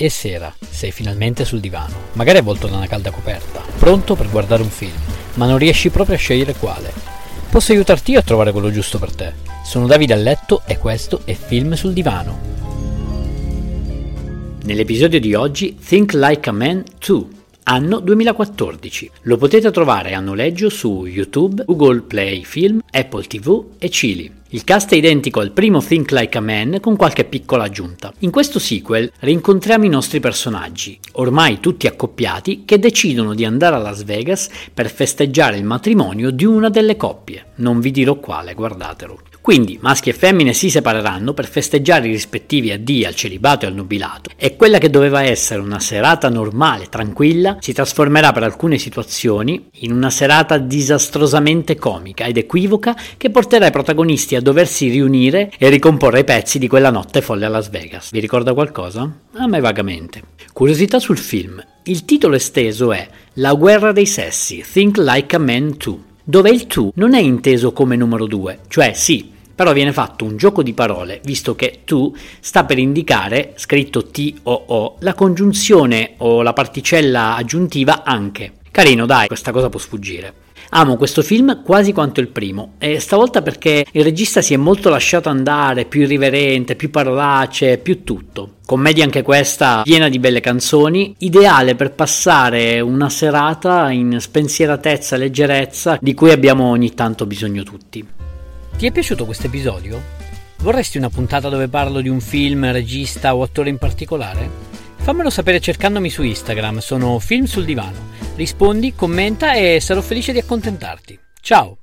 È sera, sei finalmente sul divano, magari avvolto da una calda coperta, pronto per guardare un film, ma non riesci proprio a scegliere quale. Posso aiutarti io a trovare quello giusto per te. Sono Davide a letto e questo è Film sul divano. Nell'episodio di oggi Think Like a Man 2 anno 2014. Lo potete trovare a noleggio su YouTube, Google Play Film, Apple TV e Chili. Il cast è identico al primo Think Like a Man con qualche piccola aggiunta. In questo sequel rincontriamo i nostri personaggi, ormai tutti accoppiati, che decidono di andare a Las Vegas per festeggiare il matrimonio di una delle coppie. Non vi dirò quale, guardatelo. Quindi maschi e femmine si separeranno per festeggiare i rispettivi addii al celibato e al nubilato e quella che doveva essere una serata normale, tranquilla, si trasformerà per alcune situazioni in una serata disastrosamente comica ed equivoca che porterà i protagonisti a doversi riunire e ricomporre i pezzi di quella notte folle a Las Vegas. Vi ricorda qualcosa? A me vagamente. Curiosità sul film. Il titolo esteso è La guerra dei sessi, Think Like a Man 2 dove il to non è inteso come numero 2, cioè sì, però viene fatto un gioco di parole, visto che to sta per indicare, scritto T-O-O, la congiunzione o la particella aggiuntiva anche. Carino, dai, questa cosa può sfuggire. Amo questo film quasi quanto il primo, e stavolta perché il regista si è molto lasciato andare, più irriverente, più parolacce, più tutto. Commedia anche questa, piena di belle canzoni, ideale per passare una serata in spensieratezza e leggerezza di cui abbiamo ogni tanto bisogno tutti. Ti è piaciuto questo episodio? Vorresti una puntata dove parlo di un film, regista o attore in particolare? Fammelo sapere cercandomi su Instagram, sono Film sul Divano. Rispondi, commenta e sarò felice di accontentarti. Ciao!